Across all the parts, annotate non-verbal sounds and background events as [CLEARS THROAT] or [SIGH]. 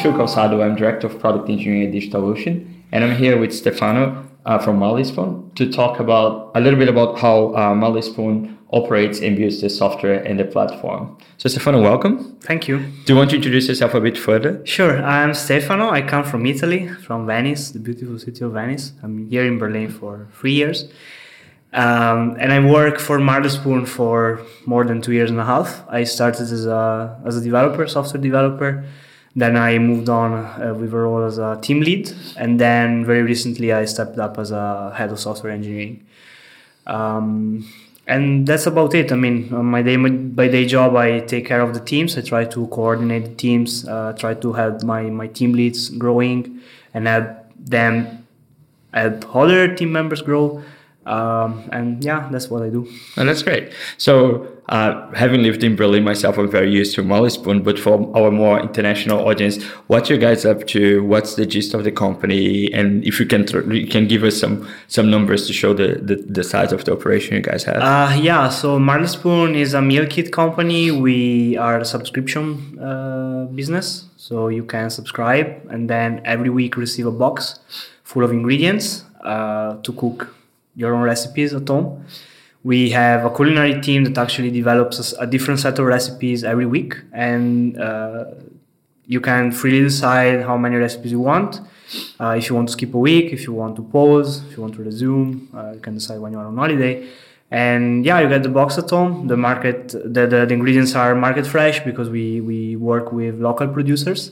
Phil Calçado. I'm Director of Product Engineering at DigitalOcean, and I'm here with Stefano uh, from Marley Spoon to talk about a little bit about how uh, Marley Spoon operates and builds the software and the platform. So, Stefano, welcome. Thank you. Do you want to introduce yourself a bit further? Sure. I'm Stefano. I come from Italy, from Venice, the beautiful city of Venice. I'm here in Berlin for three years. Um, and I work for Marley Spoon for more than two years and a half. I started as a, as a developer, software developer. Then I moved on uh, with a role as a team lead. And then very recently I stepped up as a head of software engineering. Um, and that's about it. I mean, my day by day job, I take care of the teams. I try to coordinate the teams, uh, try to help my, my team leads growing and help them help other team members grow. Um, and yeah, that's what I do. And that's great. So, uh, having lived in Berlin myself, I'm very used to Marley Spoon. But for our more international audience, what you guys up to? What's the gist of the company? And if you can, you can give us some some numbers to show the the, the size of the operation you guys have. Uh, yeah. So Marley Spoon is a meal kit company. We are a subscription uh, business. So you can subscribe and then every week receive a box full of ingredients uh, to cook your own recipes at home. We have a culinary team that actually develops a, different set of recipes every week, and uh, you can freely decide how many recipes you want. Uh, if you want to skip a week, if you want to pause, if you want to resume, uh, you can decide when you're on holiday. And yeah, you get the box at home. The market, the, the, the ingredients are market fresh because we, we work with local producers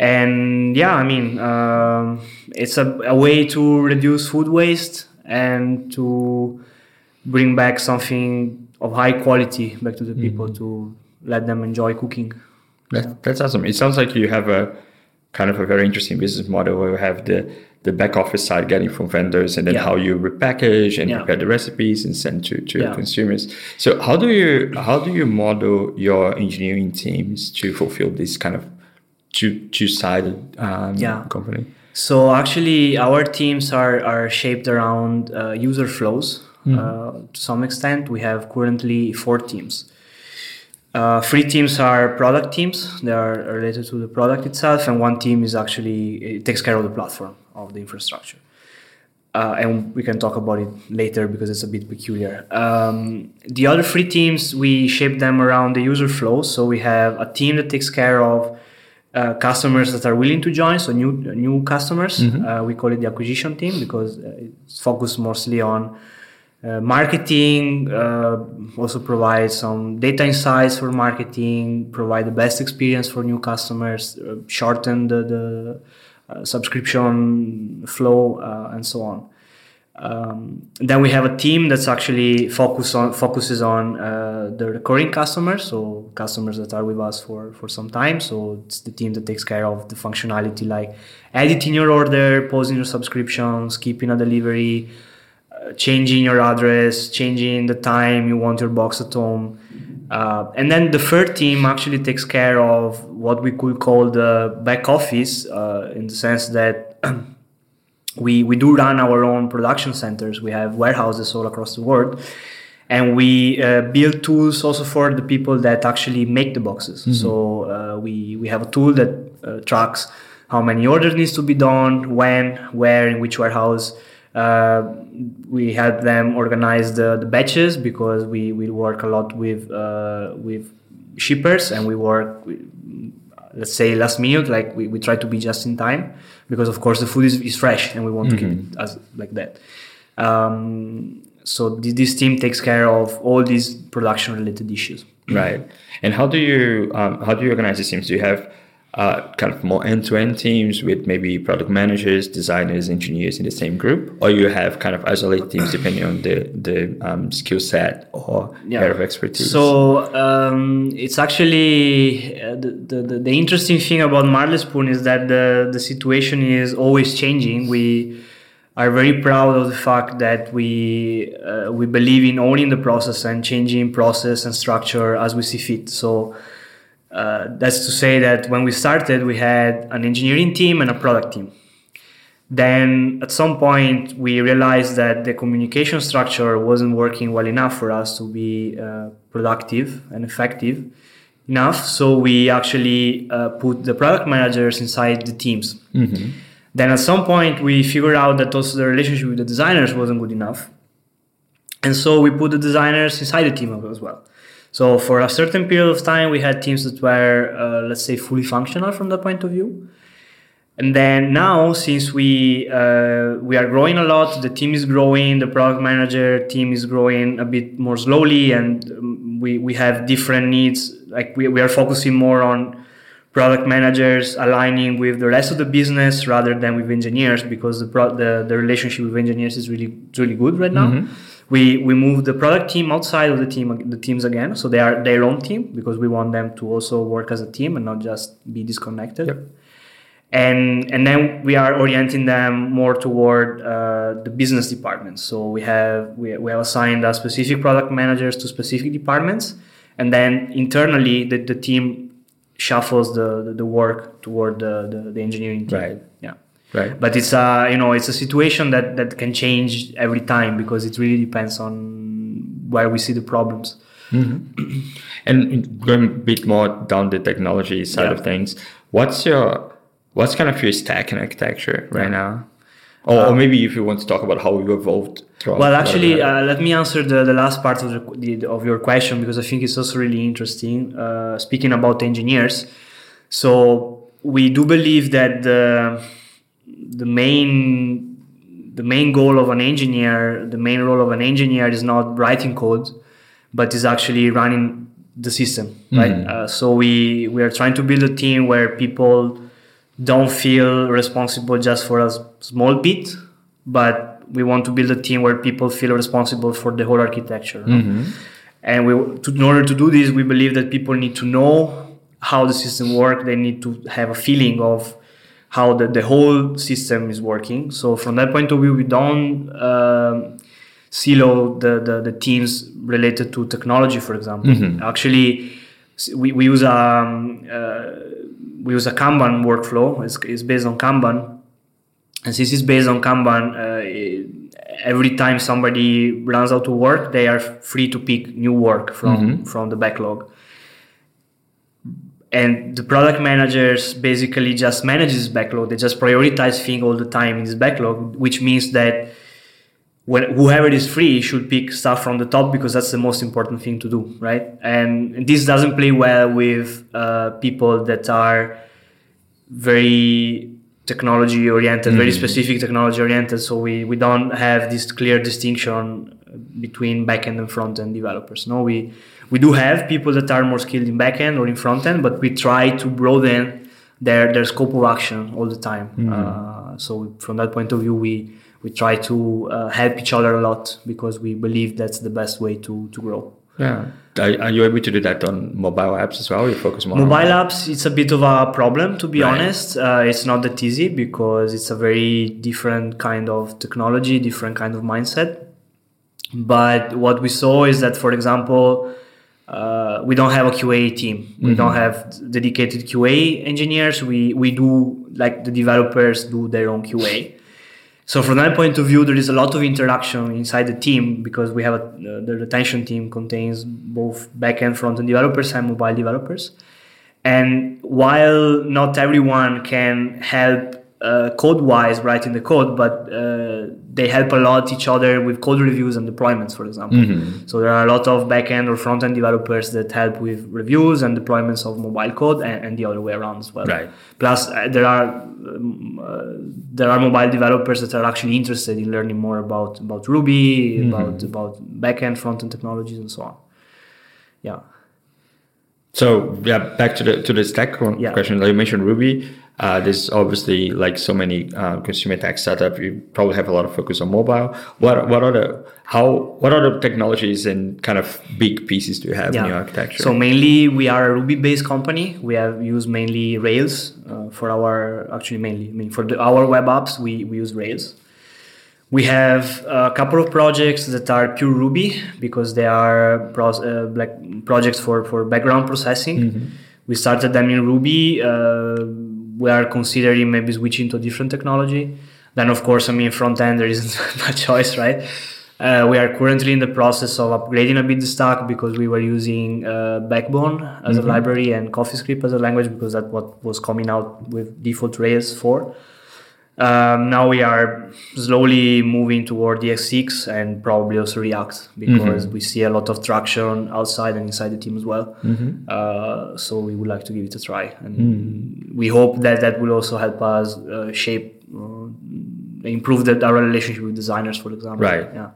and yeah i mean um, it's a, a, way to reduce food waste and to bring back something of high quality back to the mm-hmm. people to let them enjoy cooking. That, yeah. That's awesome. It sounds like you have a kind of a very interesting business model where you have the the back office side getting from vendors and then yeah. how you repackage and yeah. prepare the recipes and send to, to yeah. consumers. So how do you how do you model your engineering teams to fulfill this kind of two two sided um, company? So actually, our teams are, are shaped around uh, user flows mm. uh, to some extent. We have currently four teams. Uh, three teams are product teams; they are related to the product itself, and one team is actually it takes care of the platform of the infrastructure. Uh, and we can talk about it later because it's a bit peculiar. Um, the other three teams we shape them around the user flow. So we have a team that takes care of uh, customers that are willing to join, so new new customers. Mm-hmm. Uh, we call it the acquisition team because uh, it's focused mostly on uh, marketing. Uh, also provide some data insights for marketing. Provide the best experience for new customers. shorten the, the subscription flow and so on. Um, then we have a team that's actually focus on focuses on uh, the recurring customers, so customers that are with us for for some time. So it's the team that takes care of the functionality like editing your order, pausing your subscriptions, skipping a delivery, uh, changing your address, changing the time you want your box at home. Uh, and then the third team actually takes care of what we could call the back office, uh, in the sense that [CLEARS THROAT] we we do run our own production centers. We have warehouses all across the world, and we uh, build tools also for the people that actually make the boxes. Mm-hmm. So uh, we we have a tool that uh, tracks how many orders needs to be done, when, where, in which warehouse. Uh, we help them organize the, the batches because we, we work a lot with uh, with shippers and we work with, let's say last minute like we, we try to be just in time because of course the food is, is fresh and we want mm-hmm. to keep mm-hmm. it as like that um, so this team takes care of all these production related issues right and how do you um, how do you organize the teams do you have uh, kind of more end-to-end teams with maybe product managers, designers, engineers in the same group, or you have kind of isolated teams depending on the the um, skill set or yeah. area of expertise. So um, it's actually uh, the, the, the interesting thing about Marley Spoon is that the the situation is always changing. We are very proud of the fact that we uh, we believe in owning the process and changing process and structure as we see fit. So uh, that's to say that when we started, we had an engineering team and a product team. Then at some point, we realized that the communication structure wasn't working well enough for us to be uh, productive and effective enough. So we actually uh, put the product managers inside the teams. Mm-hmm. Then at some point we figured out that also the relationship with the designers wasn't good enough. And so we put the designers inside the team as well. So for a certain period of time, we had teams that were, uh, let's say, fully functional from that point of view. And then now, since we uh, we are growing a lot, the team is growing, the product manager team is growing a bit more slowly, and um, we, we have different needs. Like we, we are focusing more on product managers aligning with the rest of the business rather than with engineers because the pro- the, the relationship with engineers is really really good right now. Mm-hmm we we move the product team outside of the team the teams again. So they are their own team because we want them to also work as a team and not just be disconnected. Yep. and and then we are orienting them more toward uh, the business departments. So we have we, we have assigned a specific product managers to specific departments. And then internally the, the team shuffles the, the, the work toward the, the, the engineering team. Right right but it's a you know it's a situation that that can change every time because it really depends on where we see the problems mm-hmm. and going a bit more down the technology side yeah. of things what's your what's kind of your stack and architecture right yeah. now or, or, uh, maybe if you want to talk about how you evolved well actually uh, let me answer the, the last part of, the, of your question because i think it's also really interesting uh, speaking about engineers so we do believe that the the main the main goal of an engineer, the main role of an engineer is not writing code, but is actually running the system, mm-hmm. right? Uh, so we we are trying to build a team where people don't feel responsible just for a small bit, but we want to build a team where people feel responsible for the whole architecture. Mm-hmm. And we, to, in order to do this, we believe that people need to know how the system works. They need to have a feeling of how the, the whole system is working. So from that point of view, we don't uh, silo the, the, the, teams related to technology, for example. Mm-hmm. Actually, we, we use a um, uh, we use a Kanban workflow. It's, it's, based on Kanban, and since it's based on Kanban, uh, it, every time somebody runs out to work, they are free to pick new work from mm-hmm. from the backlog and the product managers basically just manage this backlog. They just prioritize things all the time in this backlog which means that when whoever is free should pick stuff from the top because that's the most important thing to do right? And this doesn't play well with uh, people that are very technology oriented mm. very specific technology oriented so we, we don't have this clear distinction between backend and front end developers no we we do have people that are more skilled in backend or in front end, but we try to broaden their their scope of action all the time. Mm-hmm. Uh, so from that point of view, we we try to uh, help each other a lot because we believe that's the best way to to grow. Yeah. Are, are you able to do that on mobile apps as well? You focus more mobile apps. It's a bit of a problem to be right. honest. Uh, it's not that easy because it's a very different kind of technology, different kind of mindset. But what we saw is that, for example, uh, we don't have a QA team. We mm-hmm. don't have dedicated QA engineers. We we do like the developers do their own QA. So from that point of view, there is a lot of interaction inside the team because we have a, uh, the retention team contains both backend, front-end developers and mobile developers. And while not everyone can help uh, code wise writing the code, but uh, they help a lot each other with code reviews and deployments, for example. Mm-hmm. So there are a lot of backend or front end developers that help with reviews and deployments of mobile code, and, and the other way around as well. Right. Plus, uh, there are um, uh, there are mobile developers that are actually interested in learning more about about Ruby, mm-hmm. about about backend, front end technologies, and so on. Yeah. So yeah, back to the to the stack yeah. question. Like you mentioned Ruby. Uh, there's obviously like so many uh, consumer tech startup. You probably have a lot of focus on mobile. What what are the how what are the technologies and kind of big pieces do you have yeah. in your architecture? So mainly we are a Ruby based company. We have used mainly Rails uh, for our actually mainly I mean for the, our web apps we, we use Rails. We have a couple of projects that are pure Ruby because they are pro- uh, like projects for for background processing. Mm-hmm. We started them in Ruby uh, we are considering maybe switching to a different technology. Then, of course, I mean, front end, there isn't [LAUGHS] much choice, right? Uh, we are currently in the process of upgrading a bit the stack because we were using uh, Backbone as mm-hmm. a library and CoffeeScript as a language because that's what was coming out with default Rails 4. Um, now we are slowly moving toward the ES6 and probably also React because mm-hmm. we see a lot of traction outside and inside the team as well. Mm-hmm. Uh, so we would like to give it a try, and mm. we hope that that will also help us uh, shape, uh, improve the, our relationship with designers, for example. Right. Yeah.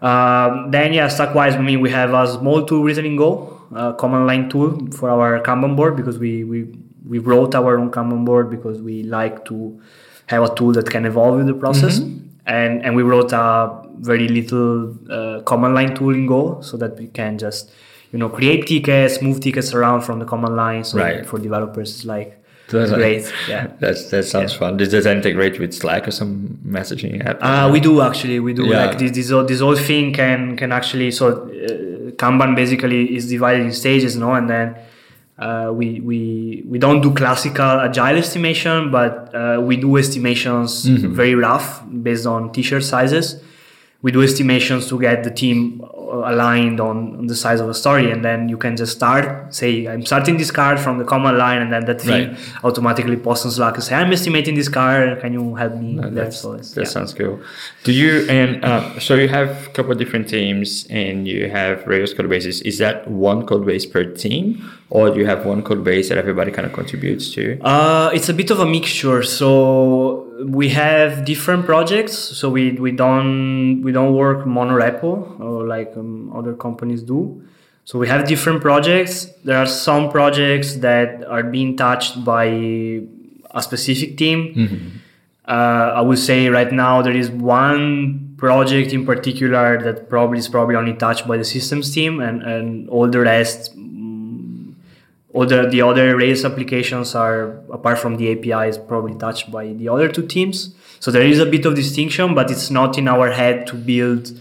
Um, then yeah, stack-wise, I mean, we have a small tool written in Go, a command line tool for our Kanban board because we we we wrote our own Kanban board because we like to have a tool that can evolve with the process. Mm-hmm. And and we wrote a very little uh, command line tool in Go so that we can just you know create tickets, move tickets around from the command line. So right. for developers, it's like that's great. Yeah, [LAUGHS] that's that sounds yeah. fun. Does that integrate with Slack or some messaging app? Uh, we do actually. We do yeah. like this. This this whole thing can can actually so uh, Kanban basically is divided in stages, no, and then. Uh, we we we don't do classical agile estimation, but uh, we do estimations mm-hmm. very rough based on t-shirt sizes. We do estimations to get the team aligned on, on, the size of a story and then you can just start say i'm starting this card from the command line and then that thing right. automatically posts on slack and say i'm estimating this card can you help me no, so that yeah. sounds cool. Do you and uh, so you have a couple of different teams and you have various code bases. Is that one code base per team or do you have one code base that everybody kind of contributes to? Uh, it's a bit of a mixture. So we have different projects so we, we don't we don't work monorepo or like um, other companies do. So we have different projects. There are some projects that are being touched by a specific team. Mm-hmm. uh, i would say right now there is one project in particular that probably is probably only touched by the systems team and, and all the rest all the, the other Rails applications are, apart from the APIs, probably touched by the other two teams. So there is a bit of distinction, but it's not in our head to build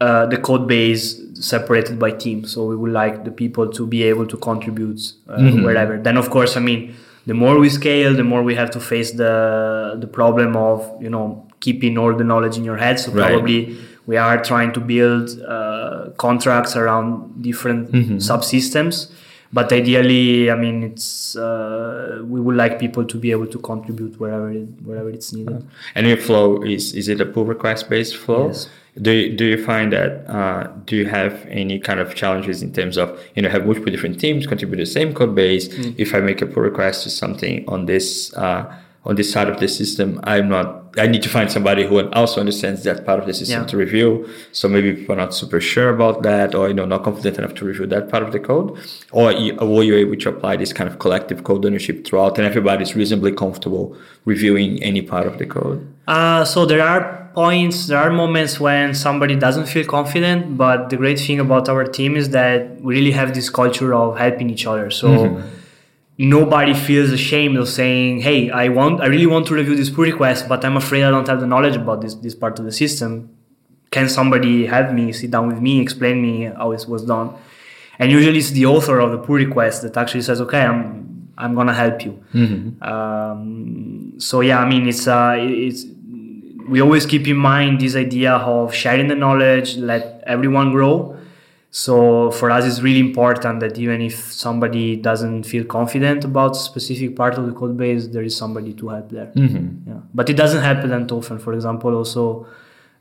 uh, the code base separated by team. So we would like the people to be able to contribute uh, mm-hmm. wherever. Then, of course, I mean, the more we scale, the more we have to face the the problem of you know keeping all the knowledge in your head. So right. probably we are trying to build uh, contracts around different mm-hmm. subsystems but ideally, I mean, it's uh, we would like people to be able to contribute wherever it, wherever it's needed. And your flow is is it a pull request based flow? Yes. Do you, do you find that uh, do you have any kind of challenges in terms of you know have multiple different teams contribute the same code base? Mm. If I make a pull request to something on this uh, on this side of the system, I'm not I need to find somebody who also understands that part of the system yeah. to review. So maybe people are not super sure about that, or you know, not confident enough to review that part of the code. Or you, were you able to apply this kind of collective code ownership throughout, and everybody's reasonably comfortable reviewing any part of the code? Uh, so there are points, there are moments when somebody doesn't feel confident. But the great thing about our team is that we really have this culture of helping each other. So. Mm-hmm nobody feels ashamed of saying, "Hey, I want, I really want to review this pull request, but I'm afraid I don't have the knowledge about this this part of the system. Can somebody help me? Sit down with me, explain me how it was done." And usually, it's the author of the pull request that actually says, "Okay, I'm I'm gonna help you." Mm-hmm. Um, so yeah, I mean, it's uh, it's we always keep in mind this idea of sharing the knowledge, let everyone grow so for us, it's really important that even if somebody doesn't feel confident about a specific part of the code base, there is somebody to help there. Mm-hmm. Yeah. But it doesn't happen that often. For example, also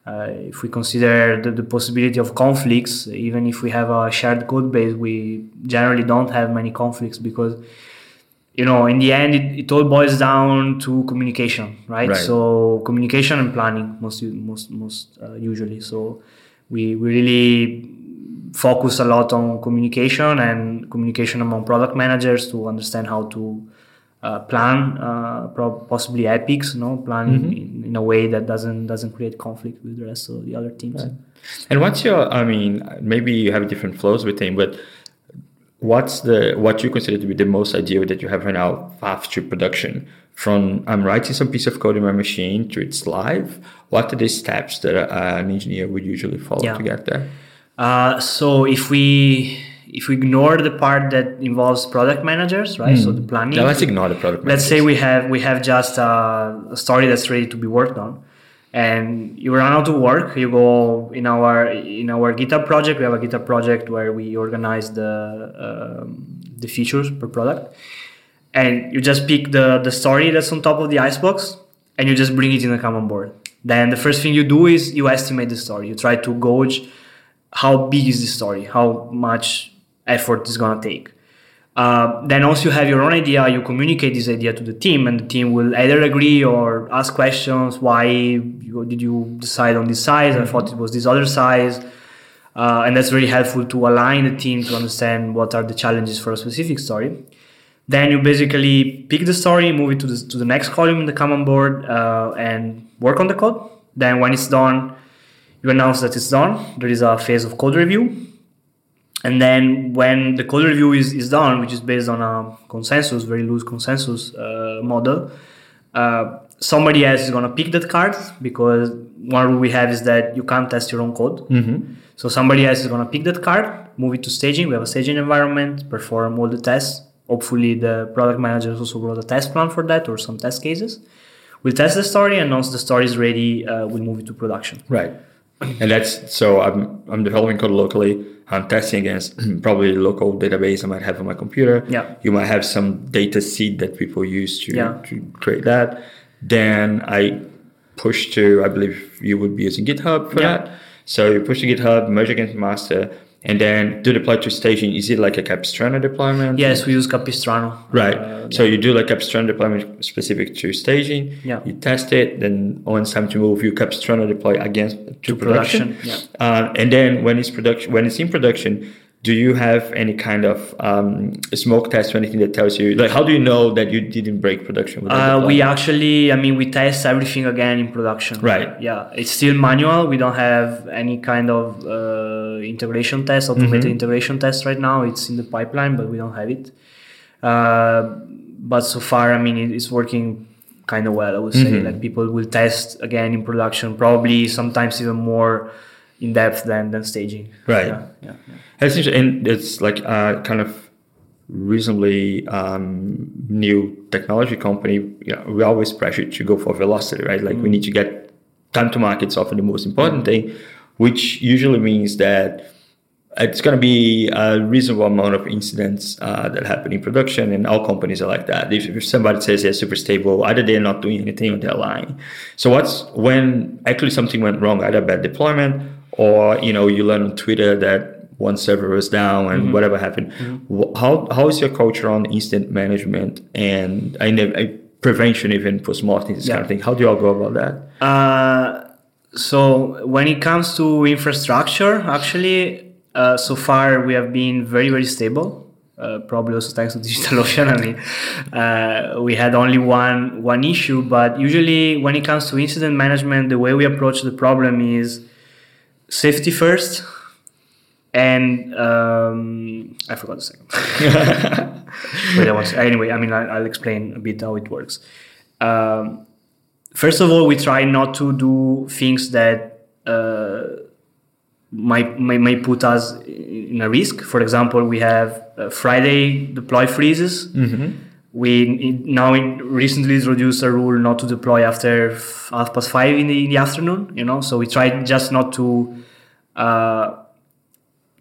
uh, if we consider the, the, possibility of conflicts, even if we have a shared code base, we generally don't have many conflicts because you know in the end it, it all boils down to communication right? right? so communication and planning most most most uh, usually so we, we really focus a lot on communication and communication among product managers to understand how to uh, plan uh, possibly epics, no plan mm-hmm. in, in, a way that doesn't doesn't create conflict with the rest of the other teams. Right. And what's your? I mean, maybe you have different flows within, but what's the what you consider to be the most ideal that you have right now path to production? From I'm writing some piece of code in my machine to it's live. What are the steps that uh, an engineer would usually follow yeah. to get there? Uh, so if we if we ignore the part that involves product managers, right? Mm. So the planning. Yeah, let's ignore the product. Managers. Let's say we have we have just a, a, story that's ready to be worked on, and you run out of work you go in our in our github project we have a github project where we organize the um, the features per product and you just pick the the story that's on top of the icebox and you just bring it in a Kanban board then the first thing you do is you estimate the story you try to gauge how big is the story how much effort is going to take uh, then once you have your own idea, you communicate this idea to the team, and the team will either agree or ask questions. Why you, did you decide on this size? I thought it was this other size. Uh, and that's really helpful to align the team to understand what are the challenges for a specific story. Then you basically pick the story, move it to the, to the next column in the Kanban board, uh, and work on the code. Then when it's done, you announce that it's done. There is a phase of code review and then when the code review is, is done, which is based on a consensus, very loose consensus uh, model, uh, somebody else is going to pick that card because one rule we have is that you can't test your own code. Mm-hmm. So somebody else is going to pick that card, move it to staging. We have a staging environment, perform all the tests. Hopefully, the product manager also wrote a test plan for that or some test cases. We'll test the story, and once the story is ready, uh, we'll move it to production. Right. And that's so I'm I'm developing code locally I'm testing against [CLEARS THROAT] probably local database I might have on my computer. Yeah. You might have some data seed that people use to, yeah. to create that. Then I push to, I believe you would be using GitHub for yeah. that. So you push to GitHub, merge against master, and then do deploy to staging. Is it like a Capistrano deployment? Yes, we use Capistrano. Right. Uh, so yeah. you do like Capistrano deployment specific to staging. Yeah. You test it, then when it's time to move, you Capistrano deploy against to, to production. production. Yeah. Uh, and then when it's production, when it's in production, do you have any kind of um, smoke test or anything that tells you like how do you know that you didn't break production uh, we actually i mean we test everything again in production. Right. Yeah it's still manual. We don't have any kind of uh, integration test automated mm-hmm. integration test right now. It's in the pipeline but we don't have it. Uh, but so far i mean it's working kind of well i would say. Mm-hmm. like people will test again in production probably sometimes even more in depth than than staging. Right. Yeah. yeah, yeah. It's. And it's like a kind of reasonably um, new technology company. You know, we always pressure to go for velocity, right? Like mm. we need to get time to market is often the most important mm. thing, which usually means that it's going to be a reasonable amount of incidents uh, that happen in production, and all companies are like that. If, if somebody says they're super stable, either they're not doing anything or they're lying. So what's when actually something went wrong, either bad deployment or you know you learn on Twitter that one server was down and mm-hmm. whatever happened. Mm-hmm. How how is your culture on incident management and I know prevention even post mortem this yeah. kind of thing? How do you all go about that? Uh, so when it comes to infrastructure, actually, uh, so far we have been very very stable. Uh, probably also thanks to [LAUGHS] DigitalOcean. I mean, uh, we had only one one issue, but usually when it comes to incident management, the way we approach the problem is safety first, and um, I forgot the second. [LAUGHS] was, anyway, I mean, I, will explain a bit how it works. Um, first of all, we try not to do things that uh, might, might, might put us in a risk. For example, we have uh, Friday deploy freezes. Mm-hmm. We now recently introduced a rule not to deploy after half past five in the, in the afternoon. You know, so we try just not to, uh,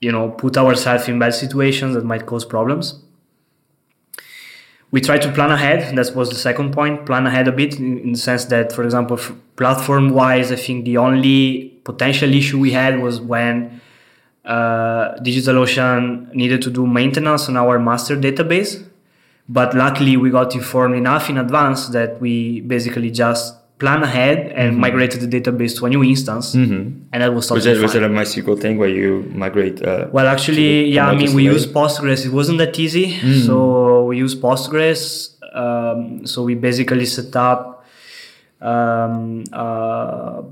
you know, put ourselves in bad situations that might cause problems. We try to plan ahead. That was the second point. Plan ahead a bit in, in the sense that, for example, platform-wise, I think the only potential issue we had was when uh, DigitalOcean needed to do maintenance on our master database but luckily, we got informed enough in advance that we basically just plan ahead and mm-hmm. migrated the database to a new instance, mm-hmm. and that was totally was, was it a MySQL thing where you migrate? Uh, well, actually, yeah. I mean, we use Postgres. It wasn't that easy, mm-hmm. so we use Postgres. Um, so we basically set up um, uh,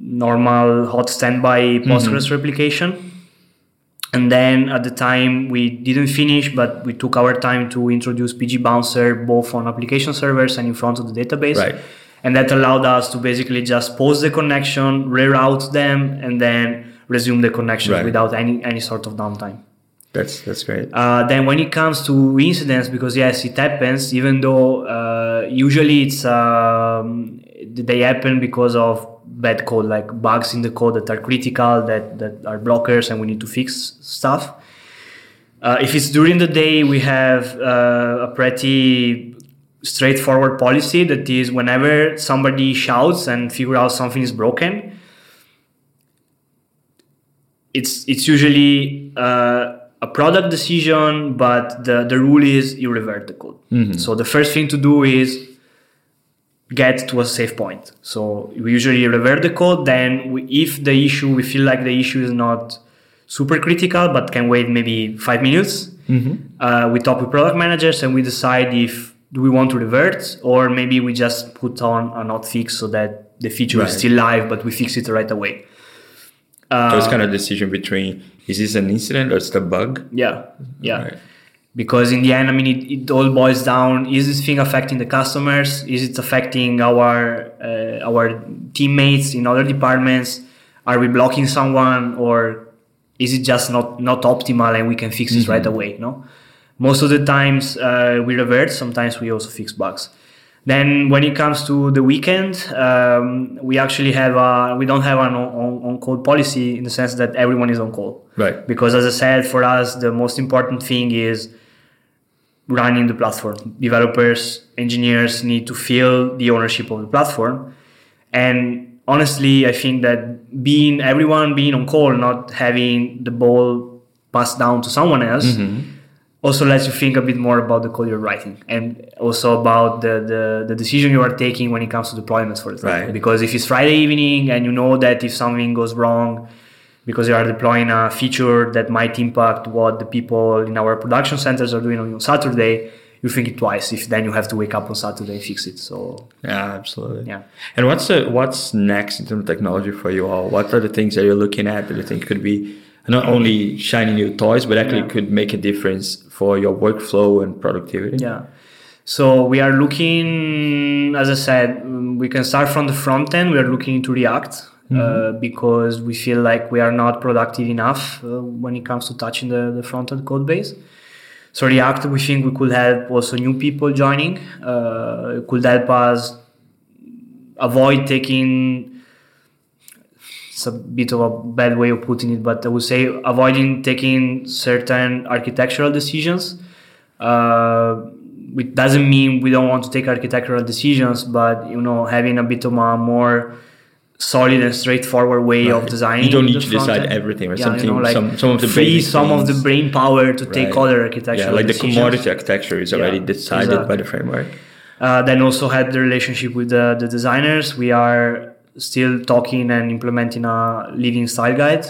normal hot standby Postgres mm-hmm. replication and then at the time we didn't finish but we took our time to introduce PgBouncer both on application servers and in front of the database right. and that allowed us to basically just pause the connection reroute them and then resume the connection right. without any any sort of downtime that's that's great uh, then when it comes to incidents because yes it happens even though uh, usually it's um, they happen because of bad code, like bugs in the code that are critical, that, that are blockers, and we need to fix stuff. Uh, if it's during the day, we have uh, a pretty straightforward policy that is whenever somebody shouts and figure out something is broken, it's it's usually uh, a product decision, but the, the rule is you revert the code. Mm-hmm. So the first thing to do is get to a safe point. So we usually revert the code. Then we, if the issue, we feel like the issue is not super critical, but can wait maybe five minutes, mm-hmm. uh, we talk with product managers and we decide if do we want to revert or maybe we just put on a hotfix so that the feature right. is still live, but we fix it right away. Uh, so it's kind of decision between is this an incident or it's a bug? Yeah, yeah. Right. Because in the end, I mean, it, it, all boils down: is this thing affecting the customers? Is it affecting our uh, our teammates in other departments? Are we blocking someone, or is it just not not optimal and we can fix mm-hmm. it right away? No. Most of the times uh, we revert. Sometimes we also fix bugs. Then when it comes to the weekend, um, we actually have a, we don't have an on, on call policy in the sense that everyone is on call. Right. Because as I said, for us the most important thing is running the platform. Developers, engineers need to feel the ownership of the platform. And honestly, I think that being everyone being on call, not having the ball passed down to someone else. Mm-hmm also lets you think a bit more about the code you're writing and also about the, the, the decision you are taking when it comes to deployments for example right. because if it's friday evening and you know that if something goes wrong because you are deploying a feature that might impact what the people in our production centers are doing on saturday you think it twice if then you have to wake up on saturday and fix it so yeah absolutely yeah and what's the, what's next in terms of technology for you all what are the things that you're looking at that you think could be not only shiny new toys, but actually yeah. could make a difference for your workflow and productivity. Yeah. So we are looking, as I said, we can start from the front end. We are looking into React mm-hmm. uh, because we feel like we are not productive enough uh, when it comes to touching the, the front end code base. So React, we think we could help also new people joining. Uh, it could help us avoid taking it's a bit of a bad way of putting it, but I would say avoiding taking certain architectural decisions. Uh, it doesn't mean we don't want to take architectural decisions, but you know, having a bit of a more solid and straightforward way right. of designing. You don't need to decide end. everything, or yeah, something. You know, like some, some of the free some things. of the brain power to take right. other architecture. Yeah, like decisions. the commodity architecture is already yeah, decided exactly. by the framework. Uh, then also had the relationship with the, the designers. We are still talking and implementing a living style guide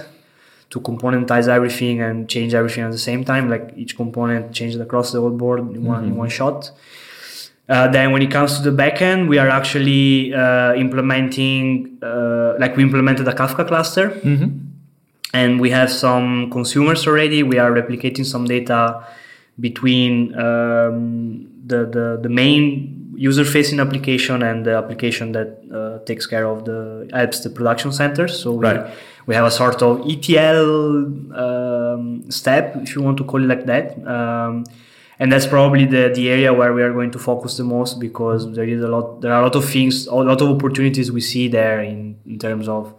to componentize everything and change everything at the same time. Like each component changed across the whole board in one, mm-hmm. in one shot. Uh, then when it comes to the backend, we are actually uh, implementing, uh, like we implemented a Kafka cluster. Mm-hmm. And we have some consumers already. We are replicating some data between um, the, the, the main user facing application and the application that uh, takes care of the helps the production centers so we, right. we have a sort of etl um, step if you want to call it like that um, and that's probably the, the area where we are going to focus the most because there is a lot there are a lot of things a lot of opportunities we see there in, in terms of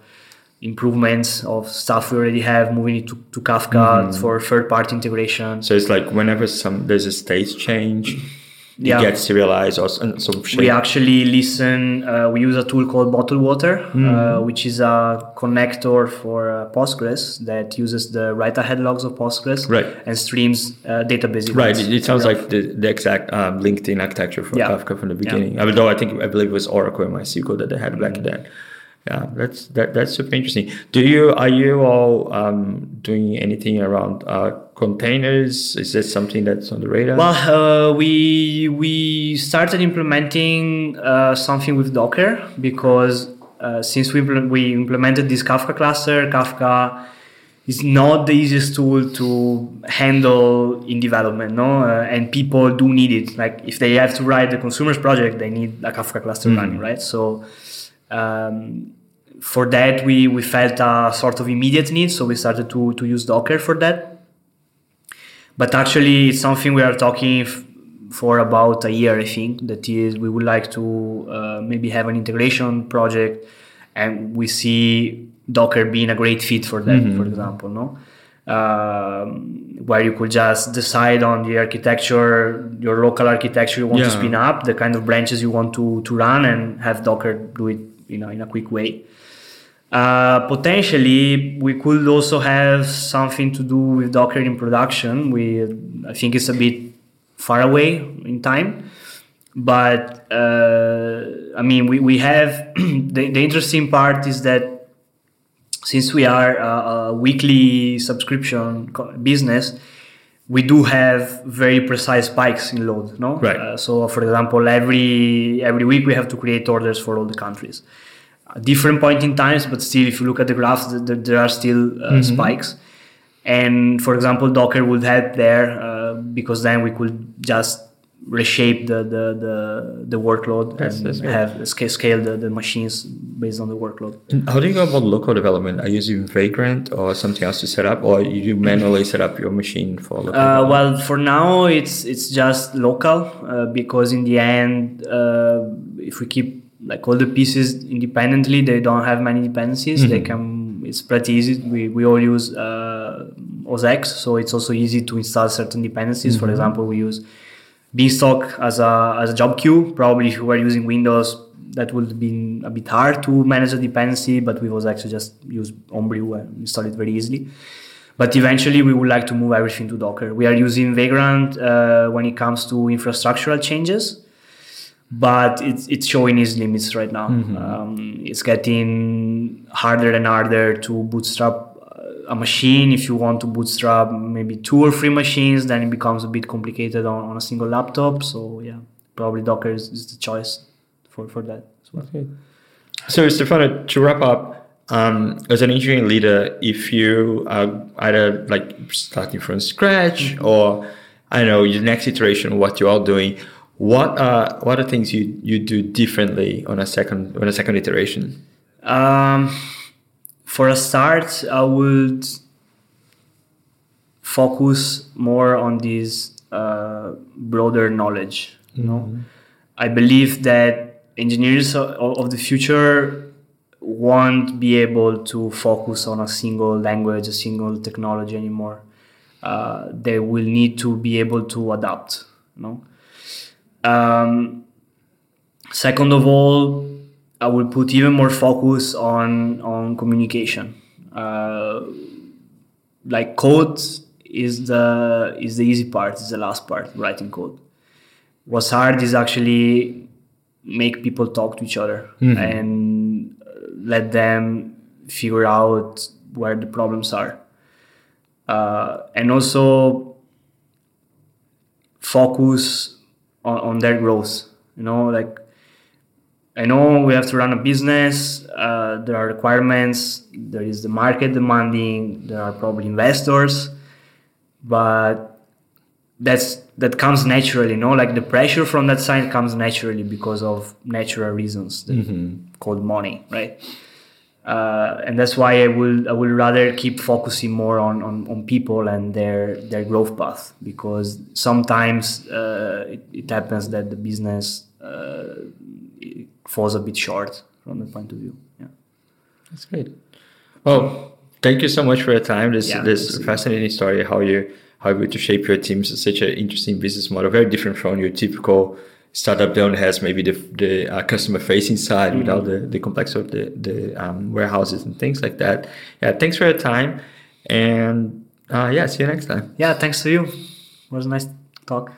improvements of stuff we already have moving it to, to kafka mm-hmm. for third party integration so it's like whenever some there's a state change yeah. get serialized or some? We actually listen. Uh, we use a tool called Bottled Water, mm. uh, which is a connector for uh, Postgres that uses the write ahead logs of Postgres right. and streams uh, database. Right. It, it sounds like the, the exact um, LinkedIn architecture for yeah. Kafka from the beginning. Yeah. Although I think I believe it was Oracle and MySQL that they had back mm. then yeah that's that, that's super interesting. Do you are you all um, doing anything around uh, containers? Is this something that's on the radar? Well uh, we we started implementing uh, something with docker because uh, since we, we implemented this kafka cluster kafka is not the easiest tool to handle in development no? Uh, and people do need it. Like if they have to write the consumers project they need a kafka cluster mm. running right? So um, for that, we, we felt a sort of immediate need, so we started to, to use Docker for that. But actually, it's something we are talking f- for about a year, I think. That is, we would like to uh, maybe have an integration project and we see Docker being a great fit for that, mm-hmm. for example, no. Um, where you could just decide on the architecture, your local architecture you want yeah. to spin up, the kind of branches you want to, to run, and have Docker do it you know, in a quick way. Uh, potentially, we could also have something to do with Docker in production. We, I think it's a bit far away in time, but uh, I mean, we, we have [CLEARS THROAT] the, the interesting part is that since we are a, a weekly subscription business, we do have very precise spikes in load. No, right. Uh, so, for example, every every week we have to create orders for all the countries different point in times, but still, if you look at the graphs, there, there are still uh, mm-hmm. spikes. And for example, Docker would help there uh, because then we could just reshape the the the, the workload that's, and that's have scale, scale the, the machines based on the workload. And how do you go about local development? Are you using Vagrant or something else to set up, or you manually set up your machine for local? Uh, well, for now, it's it's just local uh, because in the end, uh, if we keep like all the pieces independently they don't have many dependencies mm-hmm. they can it's pretty easy we, we all use uh, OS so it's also easy to install certain dependencies mm-hmm. for example we use beanstalk as a as a job queue probably if you were using windows that would have been a bit hard to manage a dependency but we was actually just use homebrew and install it very easily but eventually we would like to move everything to docker we are using vagrant uh, when it comes to infrastructural changes but it's it's showing its limits right now. Mm-hmm. Um, it's getting harder and harder to bootstrap a machine. If you want to bootstrap maybe two or three machines, then it becomes a bit complicated on, on a single laptop. So yeah, probably Docker is, is the choice for for that as well. Okay. So Stefano, to wrap up. Um, as an engineering leader, if you are either like starting from scratch mm-hmm. or I don't know your next iteration, what you are doing, what are what are things you you do differently on a second on a second iteration? Um, for a start, I would focus more on this uh, broader knowledge. You know, mm-hmm. I believe that engineers of the future won't be able to focus on a single language, a single technology anymore. Uh, they will need to be able to adapt. You know, um, second of all, I will put even more focus on on communication. Uh, like code is the is the easy part, is the last part, writing code. What's hard is actually make people talk to each other mm-hmm. and let them figure out where the problems are. Uh, and also focus on, on their growth you know like i know we have to run a business uh, there are requirements there is the market demanding there are probably investors but that's that comes naturally you know like the pressure from that side comes naturally because of natural reasons mm-hmm. called money right uh, and that's why I will I will rather keep focusing more on, on, on people and their their growth path because sometimes uh, it, it, happens that the business uh, falls a bit short from that point of view. Yeah, that's great. Well, thank you so much for your time. This yeah, this fascinating story how you how you to shape your teams. It's such an interesting business model, very different from your typical startup don't has maybe the, the uh, customer facing side mm-hmm. without the, the complexity of the, the um, warehouses and things like that. Yeah, thanks for your time. And uh, yeah, see you next time. Yeah, thanks to you. It was a nice talk.